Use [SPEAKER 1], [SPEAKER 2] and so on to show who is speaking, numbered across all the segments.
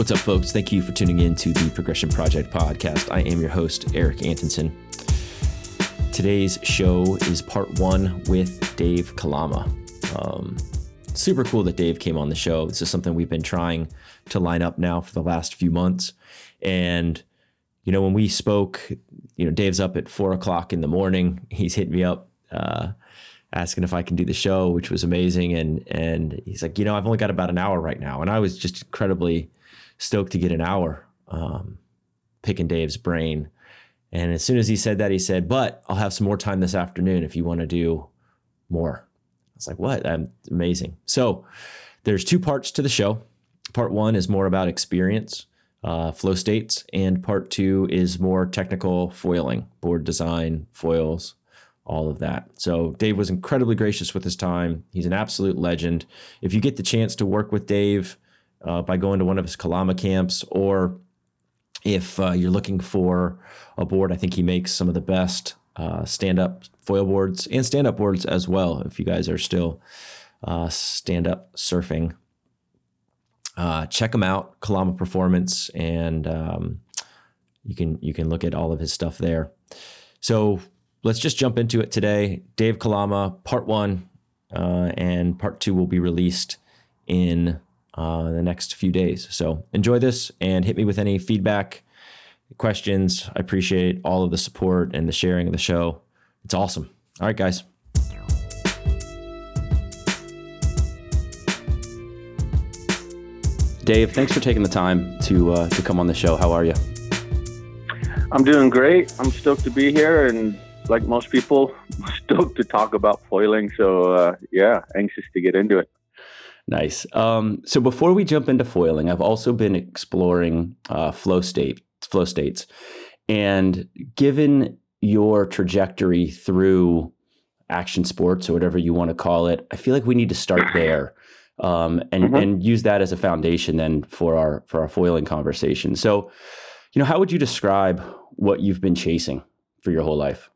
[SPEAKER 1] What's up, folks? Thank you for tuning in to the Progression Project podcast. I am your host, Eric Antonson. Today's show is part one with Dave Kalama. Um, super cool that Dave came on the show. This is something we've been trying to line up now for the last few months. And, you know, when we spoke, you know, Dave's up at four o'clock in the morning. He's hitting me up. Uh, asking if I can do the show, which was amazing. And and he's like, you know, I've only got about an hour right now, and I was just incredibly stoked to get an hour um, picking Dave's brain. And as soon as he said that, he said, "But I'll have some more time this afternoon if you want to do more." I was like, "What? I'm amazing." So there's two parts to the show. Part one is more about experience, uh, flow states, and part two is more technical foiling, board design, foils, all of that. So Dave was incredibly gracious with his time. He's an absolute legend. If you get the chance to work with Dave uh, by going to one of his Kalama camps, or if uh, you're looking for a board, I think he makes some of the best uh, stand-up foil boards and stand-up boards as well. If you guys are still uh, stand-up surfing, uh, check him out, Kalama Performance, and um, you can you can look at all of his stuff there. So let's just jump into it today. Dave Kalama, part one, uh, and part two will be released in uh, the next few days. So enjoy this and hit me with any feedback, questions. I appreciate all of the support and the sharing of the show. It's awesome. All right, guys. Dave, thanks for taking the time to uh, to come on the show. How are you?
[SPEAKER 2] I'm doing great. I'm stoked to be here and like most people, stoked to talk about foiling. So uh, yeah, anxious to get into it.
[SPEAKER 1] Nice. Um, so before we jump into foiling, I've also been exploring uh, flow state flow states, and given your trajectory through action sports or whatever you want to call it, I feel like we need to start there. Um, and mm-hmm. and use that as a foundation then for our for our foiling conversation. So, you know, how would you describe what you've been chasing for your whole life?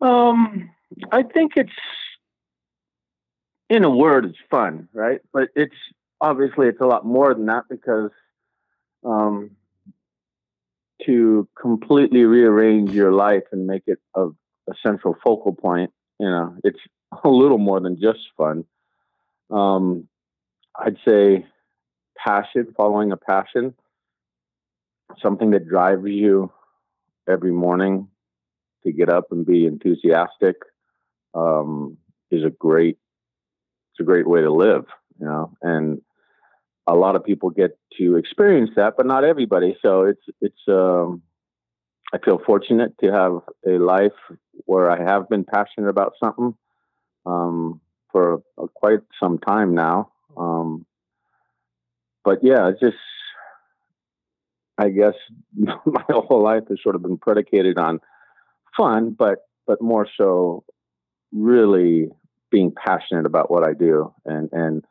[SPEAKER 2] Um, I think it's, in a word, it's fun, right? But it's obviously it's a lot more than that because, um, to completely rearrange your life and make it a, a central focal point, you know, it's a little more than just fun. Um, I'd say passion, following a passion, something that drives you every morning to get up and be enthusiastic um, is a great it's a great way to live you know? And a lot of people get to experience that but not everybody. So it's it's um, i feel fortunate to have a life where i have been passionate about something um, for quite some time now. Um, but yeah just i guess my whole life has sort of been predicated on fun, but but more so really being passionate about what I do and and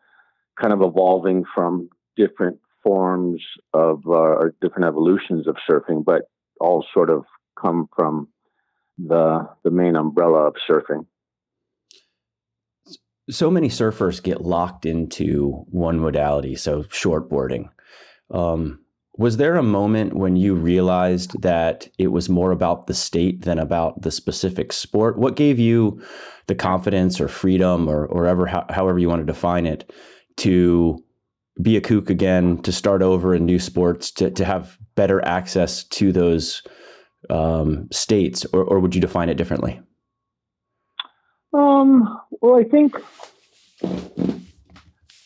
[SPEAKER 2] kind of evolving from different forms of uh, or different evolutions of surfing, but all sort of come from the the main umbrella of surfing.
[SPEAKER 1] So many surfers get locked into one modality, so shortboarding. Um, was there a moment when you realized that it was more about the state than about the specific sport? What gave you the confidence or freedom or, or ever, however you want to define it, to be a kook again, to start over in new sports, to, to have better access to those um, states, or, or would you define it differently?
[SPEAKER 2] Um, well, I think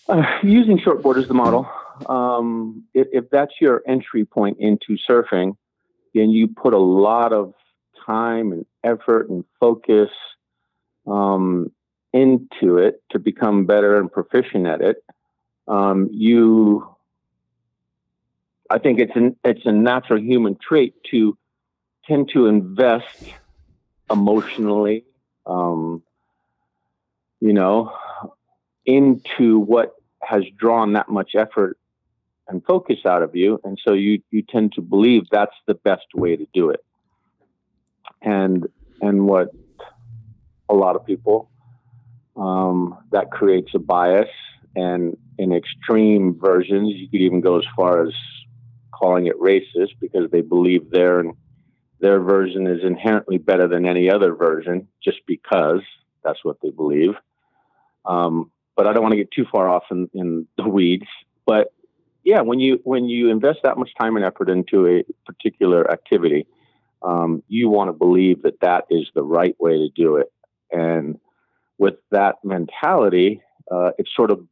[SPEAKER 2] uh, using shortboard as the model, um, if, if that's your entry point into surfing, then you put a lot of time and effort and focus um, into it to become better and proficient at it. Um, you, I think it's an it's a natural human trait to tend to invest emotionally, um, you know, into what has drawn that much effort and focus out of you. And so you, you tend to believe that's the best way to do it. And, and what a lot of people, um, that creates a bias and in extreme versions. You could even go as far as calling it racist because they believe their their version is inherently better than any other version just because that's what they believe. Um, but I don't want to get too far off in, in the weeds. But yeah, when you when you invest that much time and effort into a particular activity, um, you want to believe that that is the right way to do it. And with that mentality, uh, it sort of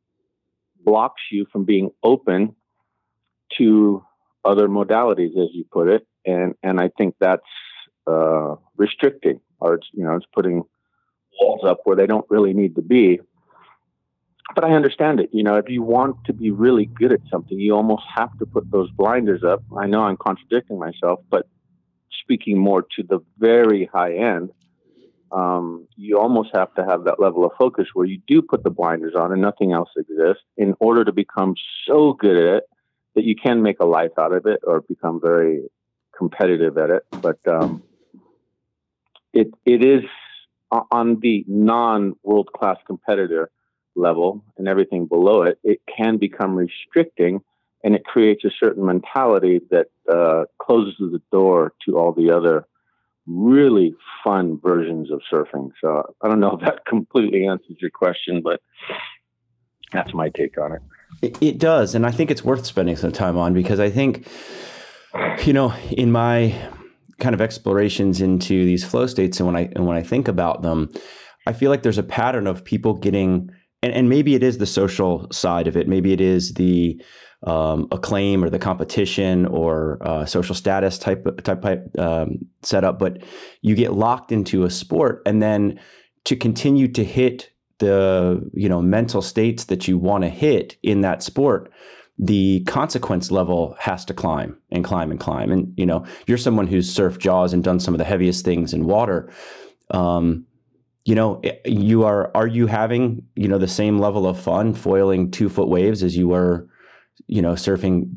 [SPEAKER 2] blocks you from being open to other modalities, as you put it. And and I think that's uh, restricting, or it's you know it's putting walls up where they don't really need to be but I understand it. You know, if you want to be really good at something, you almost have to put those blinders up. I know I'm contradicting myself, but speaking more to the very high end, um, you almost have to have that level of focus where you do put the blinders on and nothing else exists in order to become so good at it that you can make a life out of it or become very competitive at it. But um, it it is on the non world class competitor level and everything below it, it can become restricting and it creates a certain mentality that uh, closes the door to all the other really fun versions of surfing. So I don't know if that completely answers your question, but that's my take on it.
[SPEAKER 1] It, it does. And I think it's worth spending some time on because I think, you know, in my kind of explorations into these flow states and when I and when I think about them, I feel like there's a pattern of people getting and, and maybe it is the social side of it. Maybe it is the um, acclaim or the competition or uh, social status type type um, setup. But you get locked into a sport, and then to continue to hit the you know mental states that you want to hit in that sport the consequence level has to climb and climb and climb and you know you're someone who's surfed jaws and done some of the heaviest things in water um, you know, eh, you are are you having you know the same level of fun foiling two foot waves as you were, you know, surfing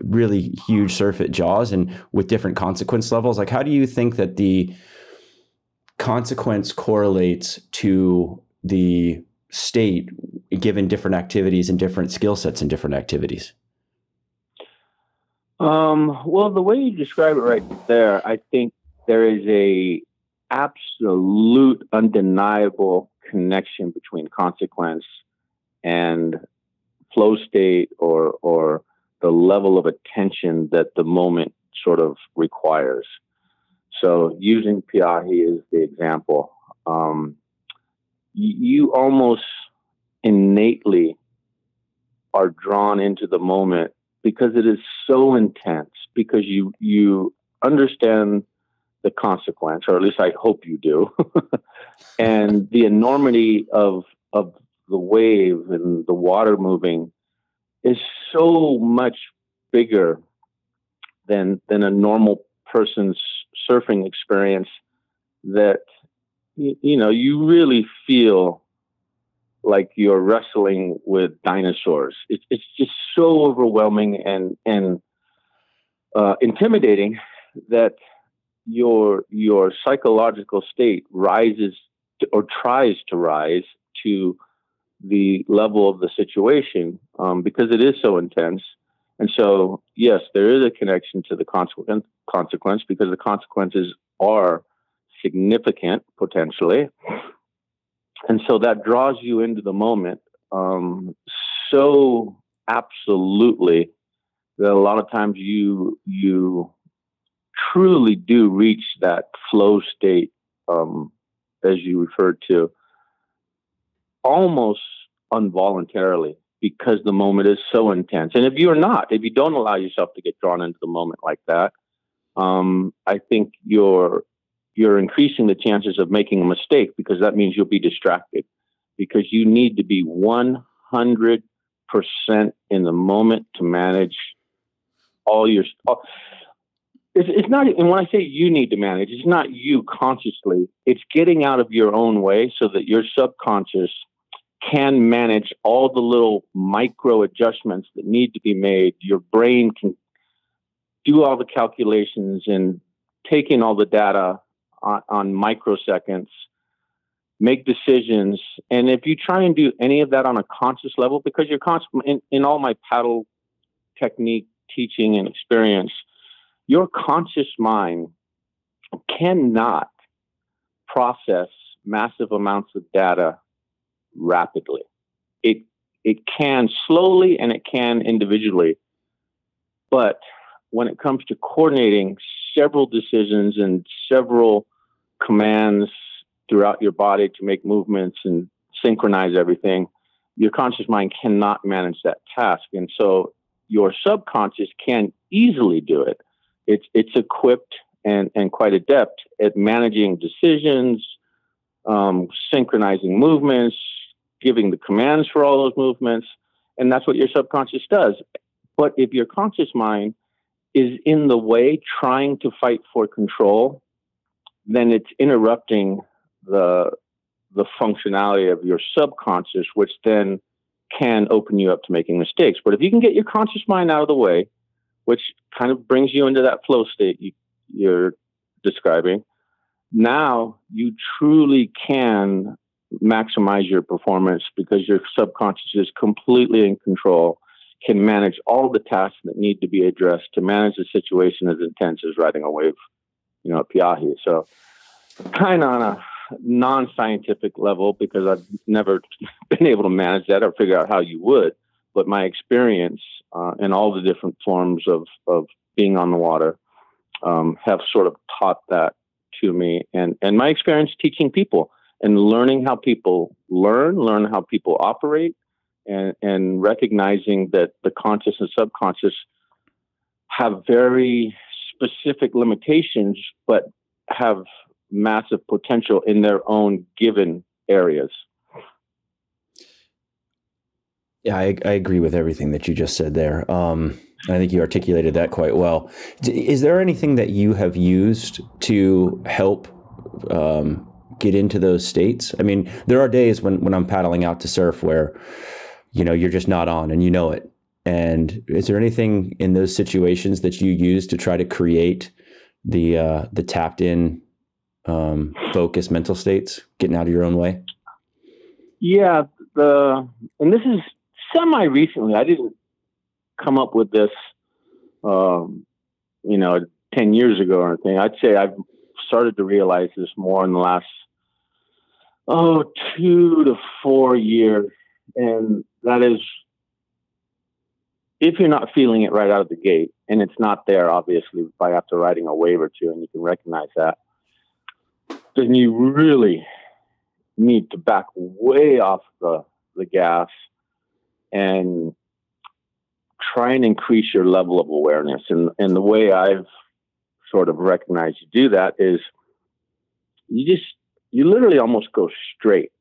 [SPEAKER 1] really huge surf at Jaws and with different consequence levels? Like, how do you think that the consequence correlates to the state given different activities and different skill sets and different activities?
[SPEAKER 2] Um, well, the way you describe it right there, I think there is a absolute, undeniable connection between consequence and flow state or or the level of attention that the moment sort of requires. So using Pe'ahi as the example, um, you almost innately are drawn into the moment because it is so intense because you you understand the consequence, or at least I hope you do, and the enormity of of the wave and the water moving is so much bigger than than a normal person's surfing experience that you know you really feel like you're wrestling with dinosaurs. It's it's just so overwhelming and and uh, intimidating that your your psychological state rises to, or tries to rise to the level of the situation um, because it is so intense. And so, yes, there is a connection to the consequence, consequence because the consequences are significant potentially. And so that draws you into the moment um, so absolutely that a lot of times you you truly do reach that flow state, um, as you referred to, almost involuntarily because the moment is so intense. And if you're not, if you don't allow yourself to get drawn into the moment like that, um, I think you're you're increasing the chances of making a mistake because that means you'll be distracted because you need to be 100% in the moment to manage all your all, it's, it's not, and when I say you need to manage, it's not you consciously. It's getting out of your own way so that your subconscious can manage all the little micro adjustments that need to be made. Your brain can do all the calculations and take in all the data on, on microseconds make decisions. And if you try and do any of that on a conscious level, because you're conscious in, in all my paddle technique teaching and experience, your conscious mind cannot process massive amounts of data rapidly. It it can slowly and it can individually. But when it comes to coordinating several decisions and several commands throughout your body to make movements and synchronize everything, your conscious mind cannot manage that task. And so your subconscious can easily do it. It's it's equipped and, and quite adept at managing decisions, um, synchronizing movements, giving the commands for all those movements. And that's what your subconscious does. But if your conscious mind is in the way trying to fight for control, then it's interrupting the the functionality of your subconscious, which then can open you up to making mistakes. But if you can get your conscious mind out of the way, which kind of brings you into that flow state you, you're describing, now you truly can maximize your performance because your subconscious is completely in control, can manage all the tasks that need to be addressed to manage a situation as intense as riding a wave, you know, at Pe'ahi. So, kind of on a non-scientific level because I've never been able to manage that or figure out how you would. But my experience uh, in all the different forms of of being on the water um, have sort of taught that to me, and and my experience teaching people and learning how people learn, learn how people operate, and and recognizing that the conscious and subconscious have very specific limitations, but have massive potential in their own given areas.
[SPEAKER 1] Yeah, I, I agree with everything that you just said there. Um, I think you articulated that quite well. Is there anything that you have used to help um, get into those states? I mean, there are days when, when I'm paddling out to surf where, you know, you're just not on and you know it. And is there anything in those situations that you use to try to create the uh, the tapped in um, focus mental states, getting out of your own way?
[SPEAKER 2] Yeah, the and this is semi recently. I didn't come up with this, um, you know, ten years ago or anything. I'd say I've started to realize this more in the last oh two to four years, and that is if you're not feeling it right out of the gate, and it's not there, obviously, by after riding a wave or two, and you can recognize that then you really need to back way off the, the gas and try and increase your level of awareness. And, and the way I've sort of recognized you do that is you just, you literally almost go straight,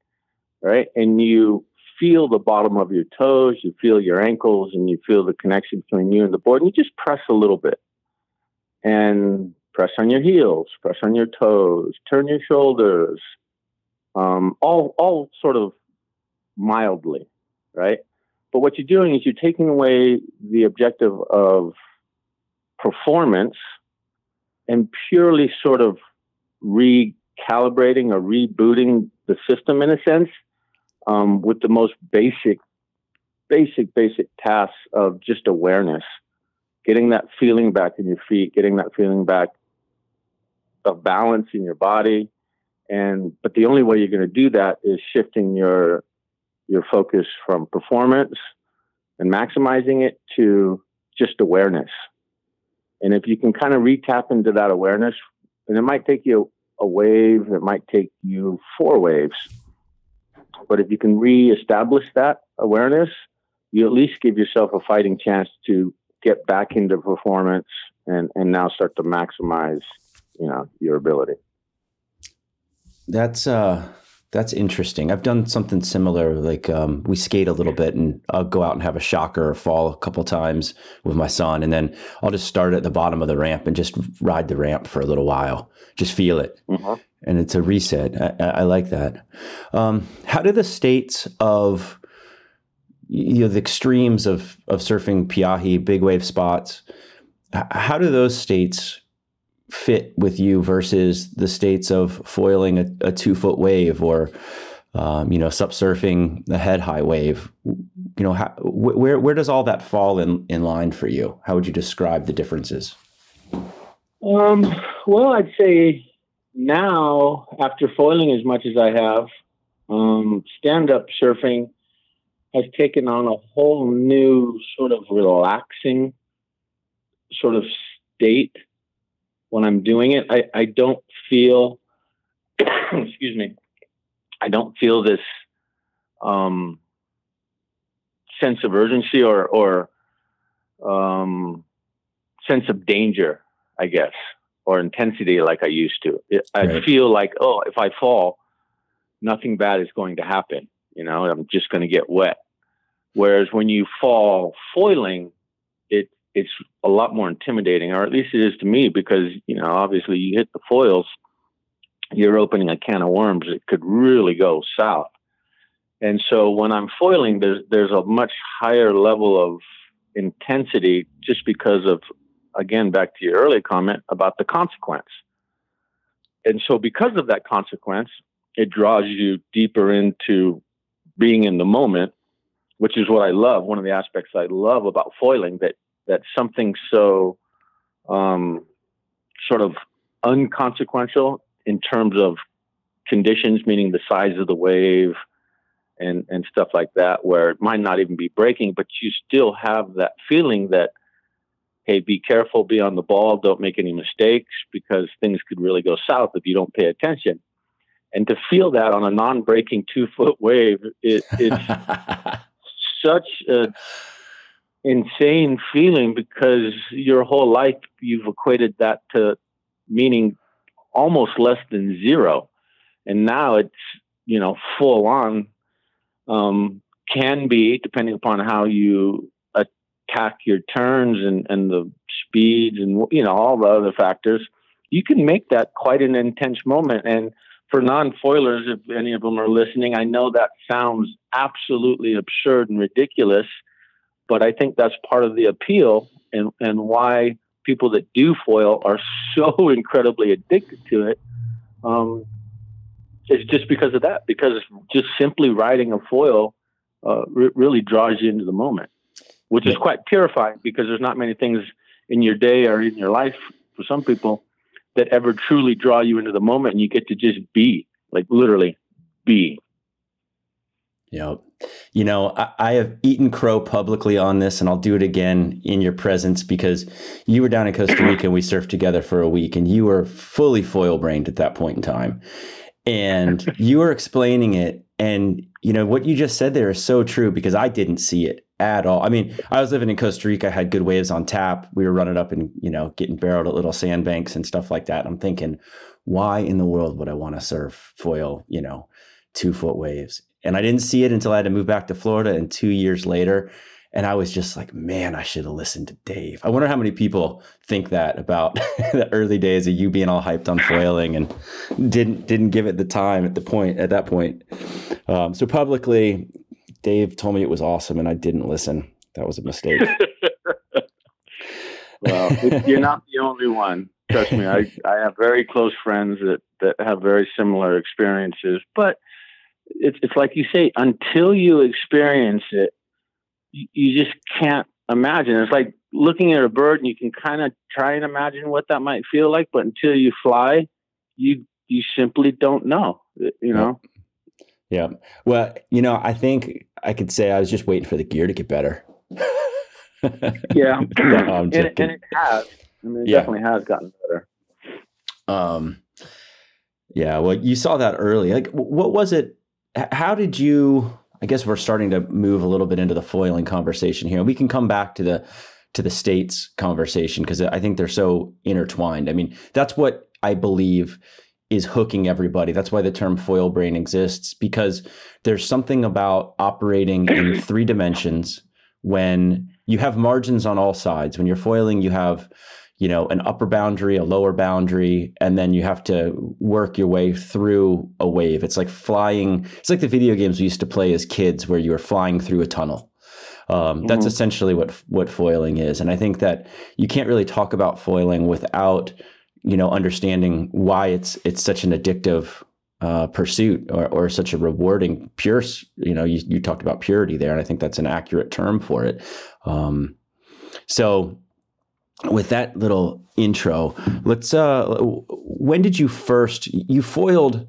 [SPEAKER 2] right? And you feel the bottom of your toes, you feel your ankles, and you feel the connection between you and the board, and you just press a little bit. And press on your heels, press on your toes, turn your shoulders, um, all all sort of mildly, right? But what you're doing is you're taking away the objective of performance and purely sort of recalibrating or rebooting the system in a sense um, with the most basic, basic, basic tasks of just awareness, getting that feeling back in your feet, getting that feeling back of balance in your body. And but the only way you're going to do that is shifting your your focus from performance and maximizing it to just awareness. And if you can kind of retap into that awareness, and it might take you a wave, it might take you four waves. But if you can reestablish that awareness, you at least give yourself a fighting chance to get back into performance and, and now start to maximize you know your ability.
[SPEAKER 1] That's uh that's interesting. I've done something similar. Like um, we skate a little bit, and I'll go out and have a shocker or fall a couple times with my son, and then I'll just start at the bottom of the ramp and just ride the ramp for a little while, just feel it, mm-hmm. and it's a reset. I, I like that. Um, how do the states of you know the extremes of of surfing Pe'ahi, big wave spots, how do those states fit with you versus the states of foiling a, a two foot wave or um, you know sup surfing a head high wave. You know how, where where does all that fall in in line for you? How would you describe the differences?
[SPEAKER 2] Um, well i'd say now after foiling as much as i have um, stand up surfing has taken on a whole new sort of relaxing sort of state when I'm doing it. I, I don't feel, excuse me, I don't feel this um, sense of urgency or, or um, sense of danger, I guess, or intensity like I used to. I right. feel like, oh, if I fall, nothing bad is going to happen. You know, I'm just going to get wet. Whereas when you fall foiling, it's a lot more intimidating, or at least it is to me, because you know, obviously, you hit the foils, you're opening a can of worms. It could really go south. And so when I'm foiling, there's there's a much higher level of intensity, just because of, again, back to your earlier comment about the consequence. And so because of that consequence, it draws you deeper into being in the moment, which is what I love. One of the aspects I love about foiling that that something so um, sort of unconsequential in terms of conditions, meaning the size of the wave and and stuff like that, where it might not even be breaking, but you still have that feeling that hey, be careful, be on the ball, don't make any mistakes because things could really go south if you don't pay attention. And to feel that on a non-breaking two-foot wave, it, it's such a insane feeling because your whole life you've equated that to meaning almost less than zero, and now it's you know full on. Um, can be depending upon how you attack your turns and, and the speeds and you know all the other factors. You can make that quite an intense moment, and for non-foilers, if any of them are listening, I know that sounds absolutely absurd and ridiculous, but I think that's part of the appeal and, and why people that do foil are so incredibly addicted to it. Um, it's just because of that, because just simply riding a foil uh, re- really draws you into the moment, which is quite purifying because there's not many things in your day or in your life for some people that ever truly draw you into the moment and you get to just be like literally be
[SPEAKER 1] Yep. You know, I, I, have eaten crow publicly on this, and I'll do it again in your presence because you were down in Costa Rica and we surfed together for a week, and you were fully foil brained at that point in time. And you were explaining it. And, you know, what you just said there is so true because I didn't see it at all. I mean, I was living in Costa Rica, I had good waves on tap. We were running up and, you know, getting barreled at little sandbanks and stuff like that. I'm thinking, why in the world would I want to surf foil, you know, two foot waves? And I didn't see it until I had to move back to Florida. And two years later, and I was just like, man, I should have listened to Dave. I wonder how many people think that about the early days of you being all hyped on foiling and didn't didn't give it the time at the point at that point. Um, so publicly, Dave told me it was awesome, and I didn't listen. That was a mistake.
[SPEAKER 2] well, you're not the only one. Trust me, I I have very close friends that that have very similar experiences, but it's it's like you say, until you experience it, you, you just can't imagine. It's like looking at a bird, and you can kind of try and imagine what that might feel like, but until you fly, you you simply don't know. You know.
[SPEAKER 1] Yeah. Well, you know, I think I could say I was just waiting for the gear to get better.
[SPEAKER 2] yeah. no, and, and, it has. I mean, it yeah. definitely has gotten better.
[SPEAKER 1] Um, yeah. Well, you saw that early. Like, what was it? How did you? I guess we're starting to move a little bit into the foiling conversation here. We can come back to the to the states conversation because I think they're so intertwined. I mean, that's what I believe is hooking everybody. That's why the term foil brain exists because there's something about operating in three dimensions when you have margins on all sides. When you're foiling, you have you know an upper boundary a lower boundary and then you have to work your way through a wave it's like flying it's like the video games we used to play as kids where you were flying through a tunnel um, mm-hmm. that's essentially what what foiling is and i think that you can't really talk about foiling without you know, understanding why it's it's such an addictive uh, pursuit or, or such a rewarding pure. You know, you, you talked about purity there, and I think that's an accurate term for it. Um, so, with that little intro, let's. Uh, when did you first you foiled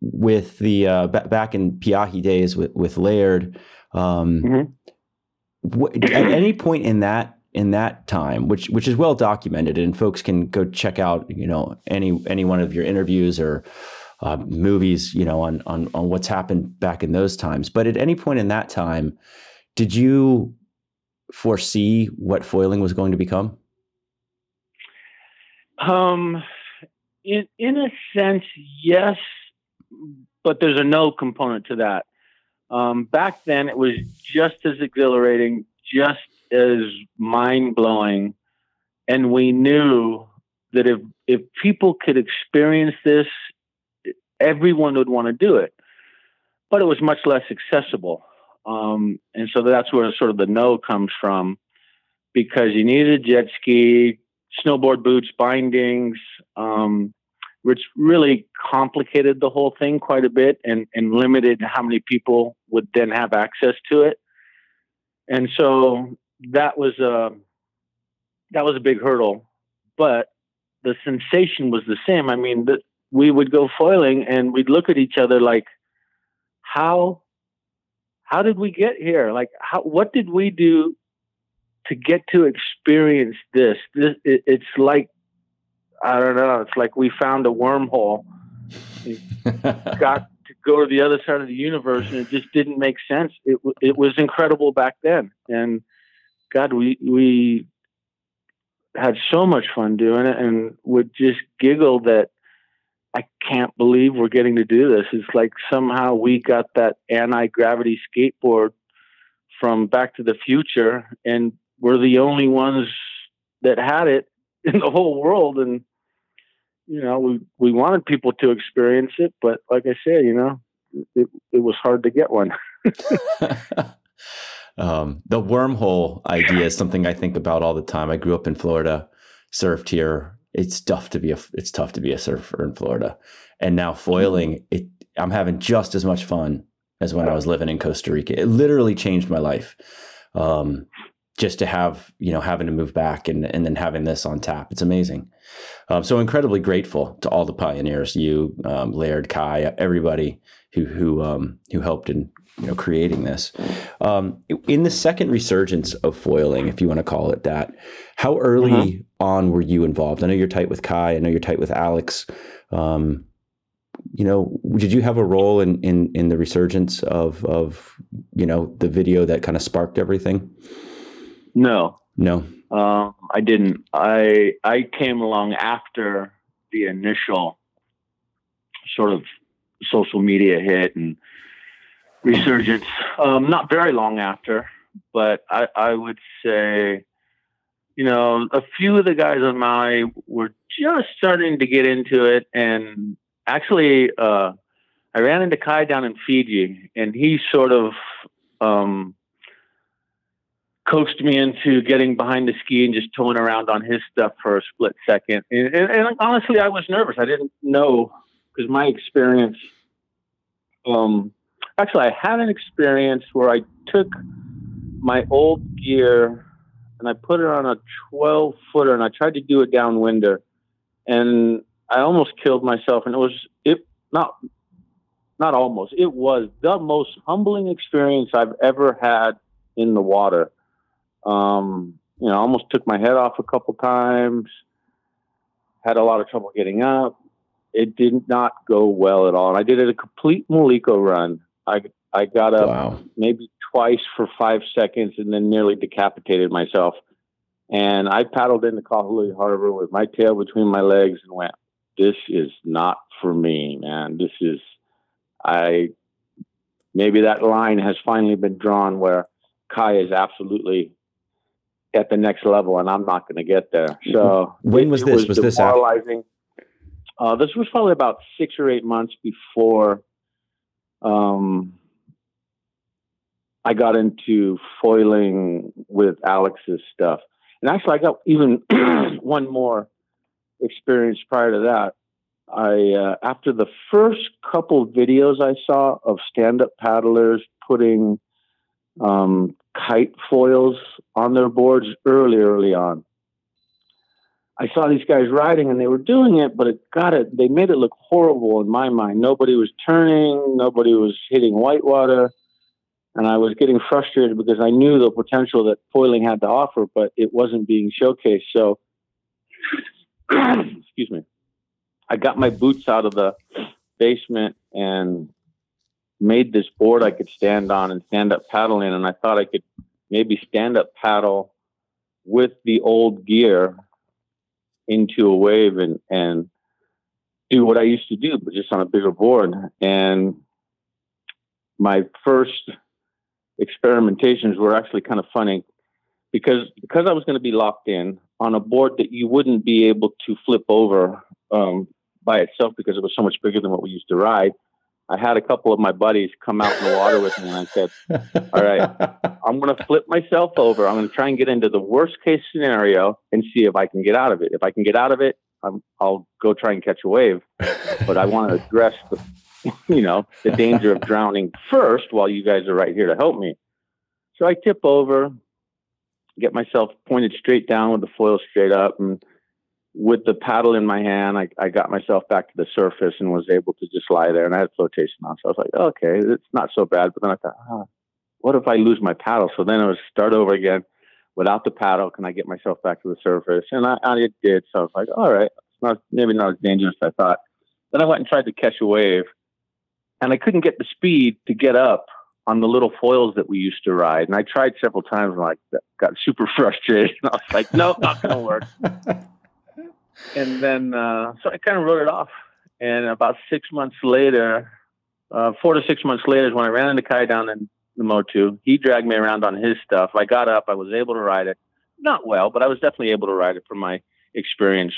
[SPEAKER 1] with the uh, b- back in Pe'ahi days with with Laird? Um, mm-hmm. wh- at any point in that in that time, which which is well documented, and folks can go check out you know any any one of your interviews or uh, movies you know on on on what's happened back in those times. But at any point in that time, did you foresee what foiling was going to become?
[SPEAKER 2] Um, in in a sense, yes, but there's a no component to that. Um, back then, it was just as exhilarating, just as mind blowing. And we knew that if, if people could experience this, everyone would want to do it. But it was much less accessible. Um, and so that's where sort of the no comes from because you needed a jet ski, snowboard boots, bindings, um, which really complicated the whole thing quite a bit and, and limited how many people would then have access to it. And so that was a that was a big hurdle, but the sensation was the same. I mean, that we would go foiling and we'd look at each other like, how how did we get here? Like, how what did we do to get to experience this? This it, it's like I don't know. It's like we found a wormhole. got to go to the other side of the universe, and it just didn't make sense. It it was incredible back then, and God, we we had so much fun doing it, and would just giggle that I can't believe we're getting to do this. It's like somehow we got that anti gravity skateboard from Back to the Future, and we're the only ones that had it in the whole world. And you know, we we wanted people to experience it, but like I said, you know, it it was hard to get one.
[SPEAKER 1] Um, the wormhole idea is something I think about all the time. I grew up in Florida, surfed here. It's tough to be a it's tough to be a surfer in Florida, and now foiling. It I'm having just as much fun as when I was living in Costa Rica. It literally changed my life. Um, just to have you know having to move back and and then having this on tap, it's amazing. Um, so incredibly grateful to all the pioneers, you, um, Laird, Kai, everybody who who um, who helped in you know creating this. Um, in the second resurgence of foiling, if you want to call it that, how early mm-hmm. on were you involved? I know you're tight with Kai. I know you're tight with Alex. Um, you know, did you have a role in in in the resurgence of of you know the video that kind of sparked everything?
[SPEAKER 2] No,
[SPEAKER 1] no,
[SPEAKER 2] um, I didn't. I I came along after the initial sort of social media hit and resurgence. Um, not very long after, but I, I would say, you know, a few of the guys on Maui were just starting to get into it. And actually, uh, I ran into Kai down in Fiji, and he sort of um, coaxed me into getting behind the ski and just towing around on his stuff for a split second. And, and, and honestly, I was nervous. I didn't know because my experience um, actually, I had an experience where I took my old gear and I put it on a 12 footer and I tried to do a downwinder and I almost killed myself. And it was, it not, not almost, it was the most humbling experience I've ever had in the water. Um, you know, almost took my head off a couple times, had a lot of trouble getting up. It did not go well at all. And I did it a complete Maliko run. I I got up wow. maybe twice for five seconds and then nearly decapitated myself. And I paddled into Kahului Harbor with my tail between my legs and went, "This is not for me, man. This is I." Maybe that line has finally been drawn where Kai is absolutely at the next level, and I'm not going to get there. So
[SPEAKER 1] when was this? Was, was this
[SPEAKER 2] after? Uh, this was probably about six or eight months before um, I got into foiling with Alex's stuff. And actually, I got even one more experience prior to that. I uh, after the first couple videos I saw of stand-up paddlers putting um, kite foils on their boards early, early on. I saw these guys riding and they were doing it, but it got it. They made it look horrible in my mind. Nobody was turning. Nobody was hitting whitewater, and I was getting frustrated because I knew the potential that foiling had to offer, but it wasn't being showcased. So, excuse me. I got my boots out of the basement and made this board I could stand on and stand up paddling. And I thought I could maybe stand up paddle with the old gear into a wave and, and do what I used to do, but just on a bigger board. And my first experimentations were actually kind of funny because because I was going to be locked in on a board that you wouldn't be able to flip over um, by itself because it was so much bigger than what we used to ride. I had a couple of my buddies come out in the water with me, and I said, "All right, I'm going to flip myself over. I'm going to try and get into the worst case scenario and see if I can get out of it. If I can get out of it, i will go try and catch a wave. But I want to address the, you know, the danger of drowning first while you guys are right here to help me. So I tip over, get myself pointed straight down with the foil straight up, and with the paddle in my hand, I, I got myself back to the surface and was able to just lie there. And I had flotation on, so I was like, okay, it's not so bad. But then I thought, oh, what if I lose my paddle? So then I was start over again without the paddle. Can I get myself back to the surface? And I, I did. So I was like, all right, it's not maybe not as dangerous as I thought. Then I went and tried to catch a wave, and I couldn't get the speed to get up on the little foils that we used to ride. And I tried several times, and like got super frustrated. And I was like, no, not gonna work. and then uh, so I kind of wrote it off. And about six months later, uh, four to six months later, is when I ran into Kai down in the Motu. He dragged me around on his stuff. I got up. I was able to ride it, not well, but I was definitely able to ride it from my experience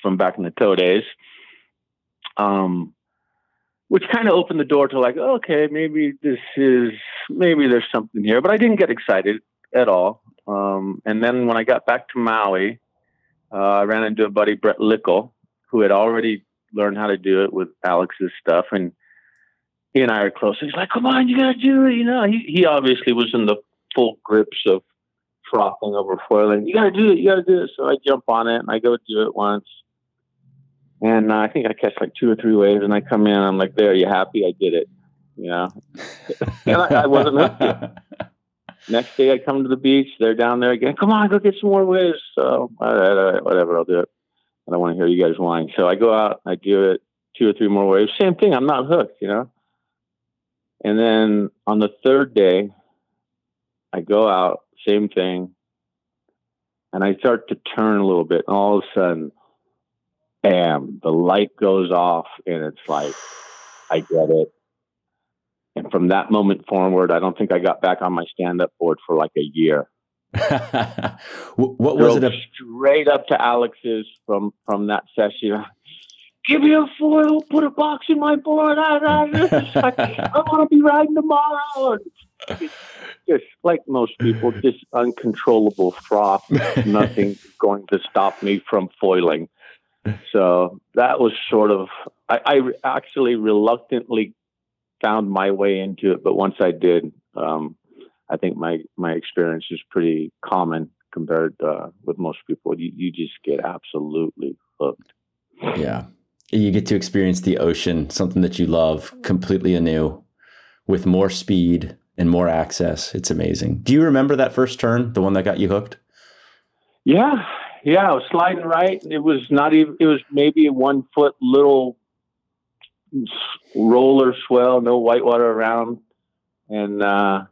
[SPEAKER 2] from back in the tow days. Um, which kind of opened the door to like, okay, maybe this is maybe there's something here. But I didn't get excited at all. Um, and then when I got back to Maui, uh, I ran into a buddy, Brett Lickle, who had already learned how to do it with Alex's stuff, and he and I are close. He's like, "Come on, you gotta do it." You know, he he obviously was in the full grips of frothing over foiling. You gotta do it. You gotta do it. So I jump on it and I go do it once, and uh, I think I catch like two or three waves, and I come in. I'm like, "There, you happy? I did it." You know, and I, I wasn't hooked yet. Next day, I come to the beach. They're down there again. Come on, go get some more waves. So, all right, all right, whatever, I'll do it. I don't want to hear you guys whine. So I go out, I do it, two or three more waves. Same thing. I'm not hooked, you know. And then on the third day, I go out, same thing, and I start to turn a little bit. And all of a sudden, bam, the light goes off, and it's like, I get it. And from that moment forward, I don't think I got back on my stand up board for like a year.
[SPEAKER 1] what was it? A-
[SPEAKER 2] straight up to Alex's from from that session. Give me a foil, put a box in my board. I, I, I want to be riding tomorrow. Just like most people, just uncontrollable froth. Nothing going to stop me from foiling. So that was sort of. I, I actually reluctantly found my way into it, but once I did, um, I think my my experience is pretty common compared uh, with most people. You you just get absolutely hooked.
[SPEAKER 1] Yeah, you get to experience the ocean, something that you love, completely anew, with more speed and more access. It's amazing. Do you remember that first turn, the one that got you hooked?
[SPEAKER 2] Yeah, yeah. I was sliding right. It was not even. It was maybe a one foot little roller swell, no whitewater around. And, uh,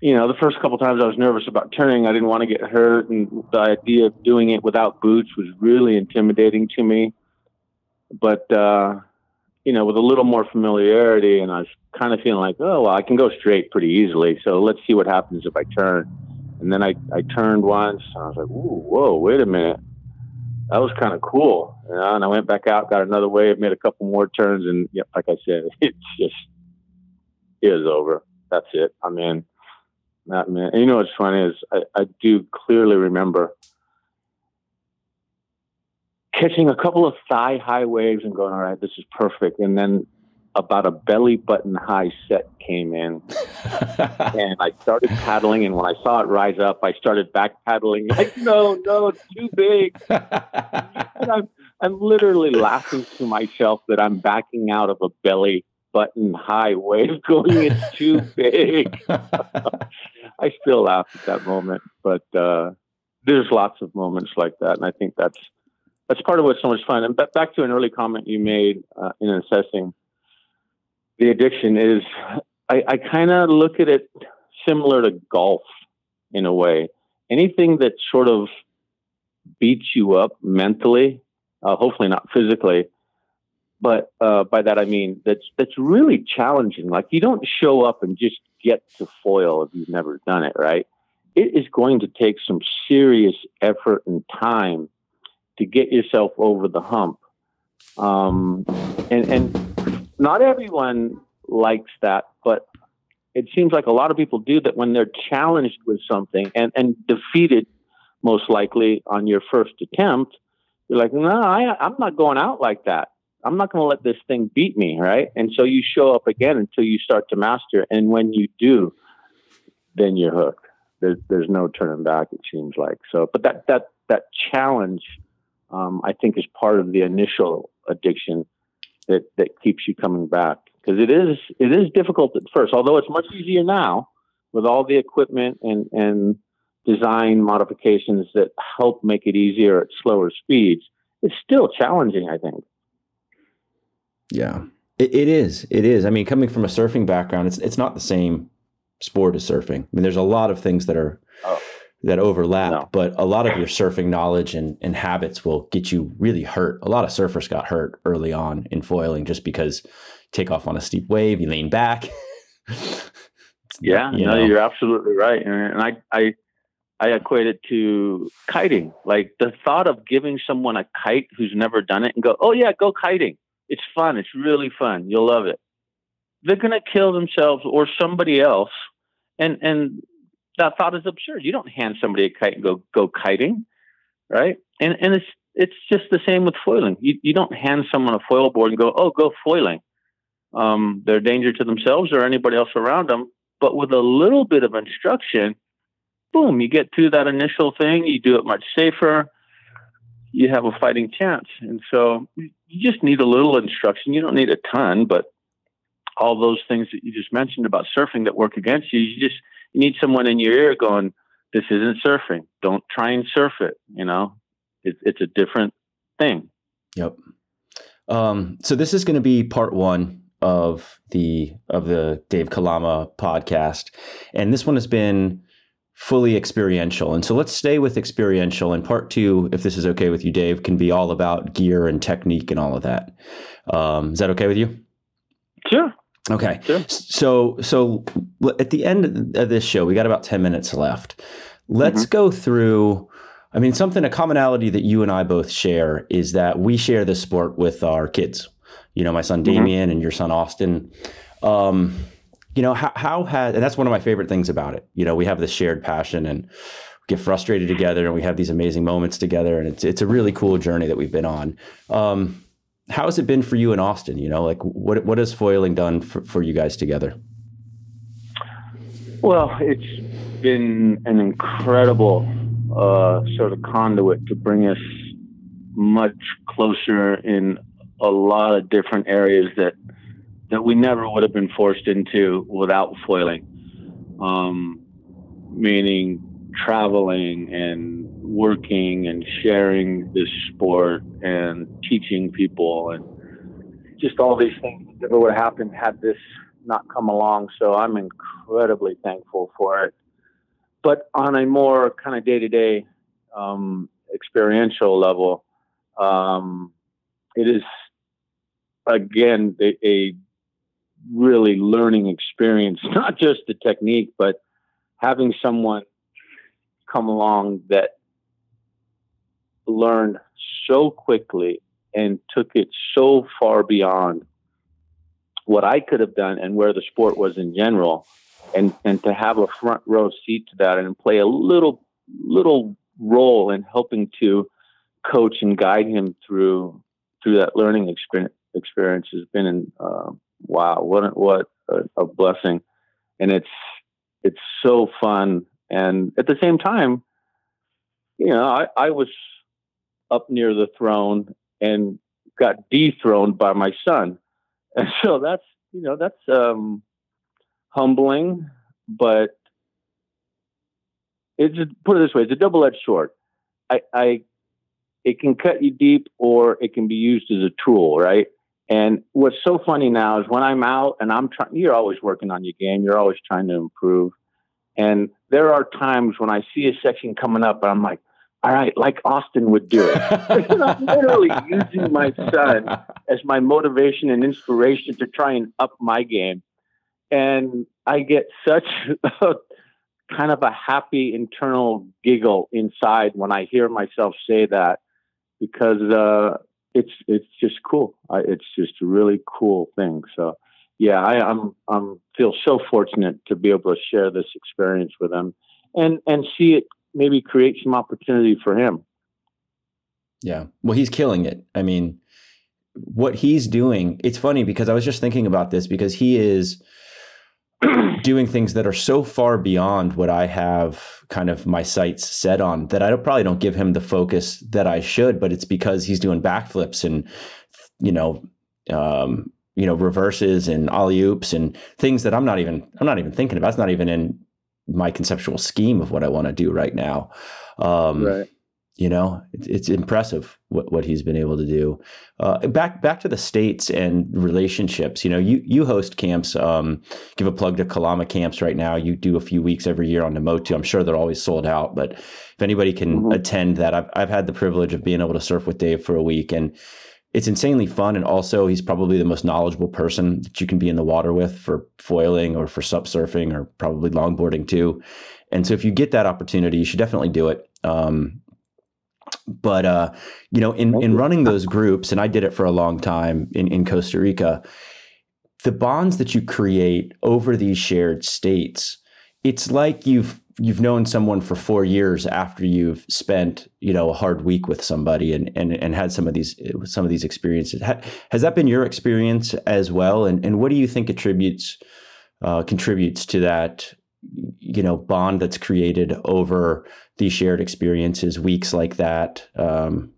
[SPEAKER 2] you know, the first couple times I was nervous about turning. I didn't want to get hurt. And the idea of doing it without boots was really intimidating to me. But, uh, you know, with a little more familiarity, and I was kind of feeling like, oh, well, I can go straight pretty easily. So let's see what happens if I turn. And then I, I turned once, and I was like, Ooh, whoa, wait a minute that was kind of cool. You know? And I went back out, got another wave, made a couple more turns, and like I said, it's just it is over. That's it. I'm in. Not man. You know what's funny is I, I do clearly remember catching a couple of thigh high waves and going, all right, this is perfect. And then about a belly button high set came in and I started paddling. And when I saw it rise up, I started back paddling like, no, no, it's too big. and I'm, I'm literally laughing to myself that I'm backing out of a belly button high wave going, it's too big. I still laugh at that moment, but, uh, there's lots of moments like that. And I think that's, that's part of what's so much fun. And back to an early comment you made uh, in assessing the addiction is I, I kind of look at it similar to golf in a way. Anything that sort of beats you up mentally, uh, hopefully not physically, but uh, by that I mean that's that's really challenging. Like you don't show up and just get to foil if you've never done it, right? It is going to take some serious effort and time to get yourself over the hump. Um, and and not everyone likes that, but it seems like a lot of people do that when they're challenged with something and, and defeated, most likely on your first attempt. You're like, no, I, I'm not going out like that. I'm not going to let this thing beat me, right? And so you show up again until you start to master. And when you do, then you're hooked. There's there's no turning back. It seems like so. But that that that challenge, um, I think, is part of the initial addiction that that keeps you coming back because it is it is difficult at first. Although it's much easier now with all the equipment and and design modifications that help make it easier at slower speeds. It's still challenging, I think.
[SPEAKER 1] Yeah, it, it is. It is. I mean, coming from a surfing background, it's it's not the same sport as surfing. I mean, there's a lot of things that are. Oh that overlap, no. but a lot of your surfing knowledge and, and habits will get you really hurt. A lot of surfers got hurt early on in foiling just because take off on a steep wave, you lean back.
[SPEAKER 2] yeah, you no, know. you're absolutely right. And I, I, I equate it to kiting. Like the thought of giving someone a kite who's never done it and go, oh yeah, go kiting. It's fun. It's really fun. You'll love it. They're going to kill themselves or somebody else. And, and that thought is absurd. You don't hand somebody a kite and go go kiting, right? And and it's it's just the same with foiling. You you don't hand someone a foil board and go, oh, go foiling. Um, they're a danger to themselves or anybody else around them. But with a little bit of instruction, boom, you get through that initial thing. You do it much safer. You have a fighting chance. And so you just need a little instruction. You don't need a ton, but all those things that you just mentioned about surfing that work against you, you just you need someone in your ear going, "This isn't surfing. Don't try and surf it." You know, it's it's a different thing.
[SPEAKER 1] Yep. Um, so this is going to be part one of the of the Dave Kalama podcast, and this one has been fully experiential. And so let's stay with experiential. And part two, if this is okay with you, Dave, can be all about gear and technique and all of that. Um, is that okay with you?
[SPEAKER 2] Sure.
[SPEAKER 1] Okay. Sure. So so at the end of this show, we got about 10 minutes left. Let's mm-hmm. go through I mean something a commonality that you and I both share is that we share this sport with our kids. You know, my son. Damien mm-hmm. and your son Austin. Um, you know, how, how has and that's one of my favorite things about it. You know, we have this shared passion and get frustrated together and we have these amazing moments together and it's it's a really cool journey that we've been on. Um, how has it been for you in Austin? You know, like what what has foiling done for, for you guys together?
[SPEAKER 2] Well, it's been an incredible uh, sort of conduit to bring us much closer in a lot of different areas that that we never would have been forced into without foiling. Um, meaning traveling and working and sharing this sport and teaching people and just all these things never would have happened had this not come along. So I'm incredibly thankful for it. But on a more kind of day to day experiential level, um, it is again a, a really learning experience, not just the technique, but having someone come along that learned so quickly and took it so far beyond what I could have done and where the sport was in general, and and to have a front row seat to that and play a little little role in helping to coach and guide him through through that learning experience experience has been in, uh, wow what what a, a, blessing. And it's it's so fun. And at the same time you know I, I was up near the throne and got dethroned by my son and so that's you know that's um humbling but it's put it this way it's a double-edged sword I, I it can cut you deep or it can be used as a tool, right? And what's so funny now is when I'm out and I'm trying, you're always working on your game, you're always trying to improve. And there are times when I see a section coming up and I'm like, all right, like Austin would do it. I'm literally using my son as my motivation and inspiration to try and up my game. And I get such a kind of a happy internal giggle inside when I hear myself say that because uh, it's it's just cool. I, it's just a really cool thing. So yeah, I, I'm I'm feel so fortunate to be able to share this experience with them and and see it maybe create some opportunity for him.
[SPEAKER 1] Yeah, well, he's killing it. I mean, what he's doing. It's funny because I was just thinking about this because he is doing things that are so far beyond what I have kind of my sights set on that I don't, probably don't give him the focus that I should, but it's because he's doing backflips and, you know, um, you know, reverses and alley oops and things that I'm not even, I'm not even thinking about. It's not even in my conceptual scheme of what I want to do right now. Um, right you know it's, it's impressive what, what he's been able to do uh, back back to the states and relationships you know you you host camps um, give a plug to kalama camps right now you do a few weeks every year on Namotu i'm sure they're always sold out but if anybody can mm-hmm. attend that I've, I've had the privilege of being able to surf with dave for a week and it's insanely fun and also he's probably the most knowledgeable person that you can be in the water with for foiling or for sup surfing or probably longboarding too. And so if you get that opportunity you should definitely do it. Um, but uh, you know, in in running those groups, and I did it for a long time in in Costa Rica, the bonds that you create over these shared states, it's like you've you've known someone for four years after you've spent you know a hard week with somebody and and and had some of these some of these experiences. Has that been your experience as well? And and what do you think attributes uh, contributes to that you know bond that's created over these shared experiences weeks like that um,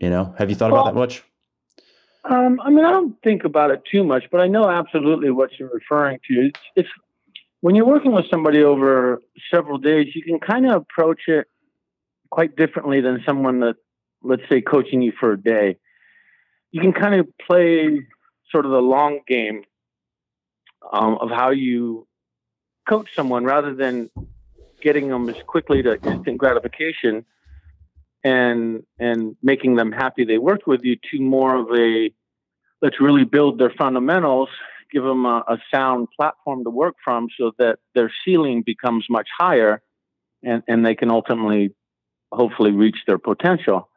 [SPEAKER 1] you know have you thought well, about that much
[SPEAKER 2] um, i mean i don't think about it too much but i know absolutely what you're referring to it's, it's when you're working with somebody over several days you can kind of approach it quite differently than someone that let's say coaching you for a day. You can kind of play sort of the long game um, of how you coach someone rather than getting them as quickly to instant gratification and and making them happy they worked with you to more of a let's really build their fundamentals give them a, a sound platform to work from so that their ceiling becomes much higher and and they can ultimately hopefully reach their potential.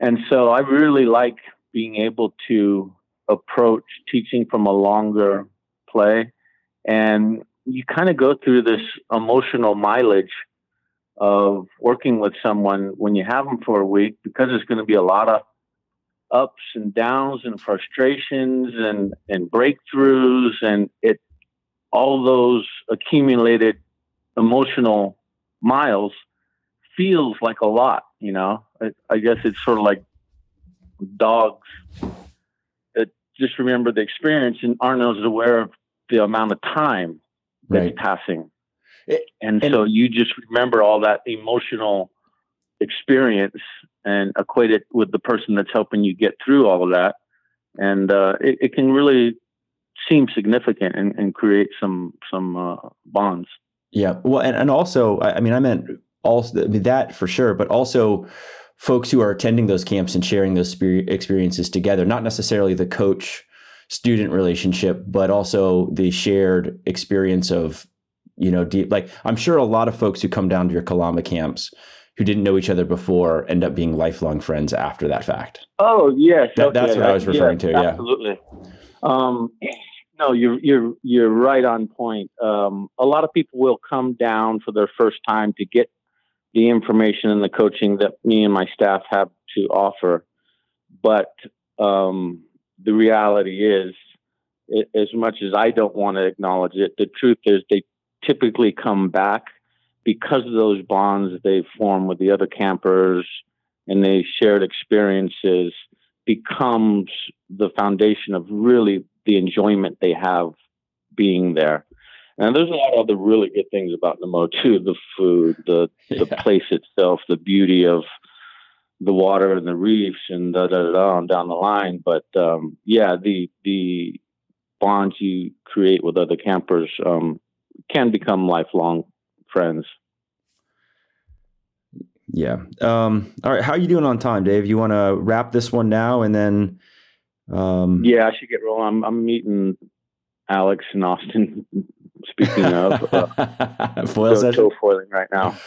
[SPEAKER 2] And so i really like being able to approach teaching from a longer play. And you kind of go through this emotional mileage of working with someone when you have them for a week because there's going to be a lot of ups and downs and frustrations and and breakthroughs and it all those accumulated emotional miles feels like a lot you know I, I guess it's sort of like dogs that just remember the experience and aren't as aware of the amount of time that's right. passing. It, and, and so you just remember all that emotional experience and equate it with the person that's helping you get through all of that. And uh, it, it, can really seem significant and, and create some some uh, bonds.
[SPEAKER 1] Yeah. Well, and, and also, I mean, I meant also I mean, that for sure, but also folks who are attending those camps and sharing those experiences together, not necessarily the coach student relationship, but also the shared experience of, you know, deep, like I'm sure a lot of folks who come down to your Kalama camps who didn't know each other before end up being lifelong friends after that fact.
[SPEAKER 2] Oh yes,
[SPEAKER 1] that, okay. that's what I was referring to. Yeah,
[SPEAKER 2] absolutely. Um, no, you're you're you're right on point. Um, a lot of people will come down for their first time to get the information and the coaching that me and my staff have to offer. But um, the reality is, it, as much as I don't want to acknowledge it, the truth is they typically come back because of those bonds they form with the other campers and they shared experiences becomes the foundation of really the enjoyment they have being there. And there's a lot of other really good things about Namotu: the food, the the yeah. place itself, the beauty of the water and the reefs, and da da da, down the line. But um, yeah, the the bonds you create with other campers um, can become lifelong friends.
[SPEAKER 1] Yeah. Um, all right. How are you doing on time, Dave? You want to wrap this one now and then?
[SPEAKER 2] Um... Yeah, I should get rolling. I'm, I'm meeting Alex in Austin. Speaking of uh, foil session, foiling right now.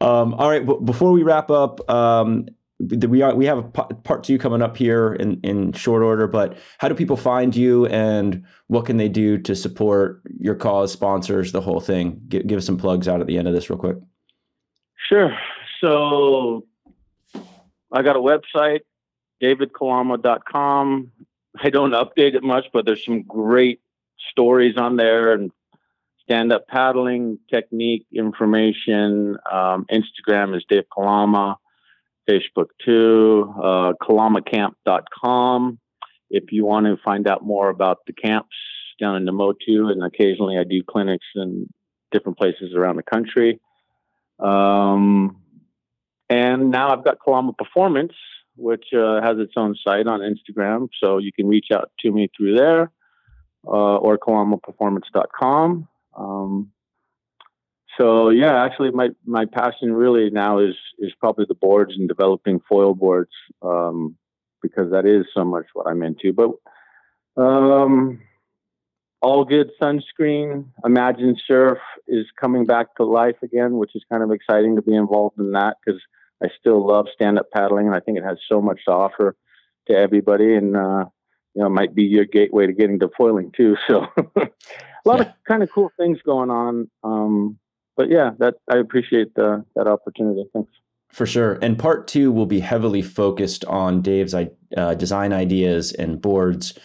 [SPEAKER 1] Um, all right. Before we wrap up, um, we are we have a part two coming up here in in short order. But how do people find you, and what can they do to support your cause, sponsors, the whole thing? Give, give us some plugs out at the end of this, real quick.
[SPEAKER 2] Sure. So I got a website, davidkalama.com. I don't update it much, but there's some great stories on there and stand up paddling technique information. Um, Instagram is Dave Kalama, Facebook too, uh, kalamacamp.com. If you want to find out more about the camps down in Namotu, and occasionally I do clinics in different places around the country. Um, and now I've got Kalama Performance, which uh, has its own site on Instagram. So you can reach out to me through there uh, or kalamaperformance.com. Um, so yeah, actually, my my passion really now is is probably the boards and developing foil boards um, because that is so much what I'm into. But um, all good sunscreen. Imagine Surf is coming back to life again, which is kind of exciting to be involved in that because I still love stand up paddling, and I think it has so much to offer to everybody. And uh, you know, it might be your gateway to getting to foiling too. So a lot yeah. of kind of cool things going on. Um, but yeah, that I appreciate the, that opportunity. Thanks.
[SPEAKER 1] For sure. And part two will be heavily focused on Dave's uh, design ideas and boards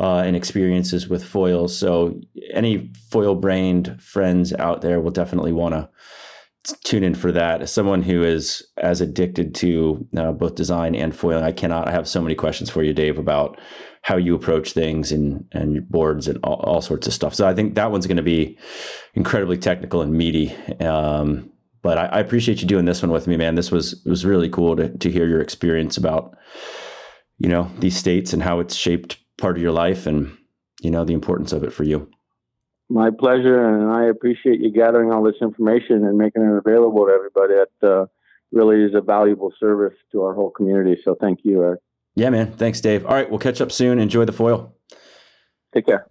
[SPEAKER 1] uh, and experiences with foils. So any foil brained friends out there will definitely want to tune in for that. As someone who is as addicted to uh, both design and foiling, I cannot. I have so many questions for you, Dave, about how you approach things and and boards and all, all sorts of stuff. So I think that one's going to be incredibly technical and meaty. Um, but I, I, appreciate you doing this one with me, man. This was was really cool to to hear your experience about you know these states and how it's shaped part of your life and you know the importance of it for you.
[SPEAKER 2] My pleasure, and I appreciate you gathering all this information and making it available to everybody. That uh, really is a valuable service to our whole community. So thank you, Eric.
[SPEAKER 1] Yeah, man. Thanks, Dave. All right, we'll catch up soon. Enjoy the foil.
[SPEAKER 2] Take care.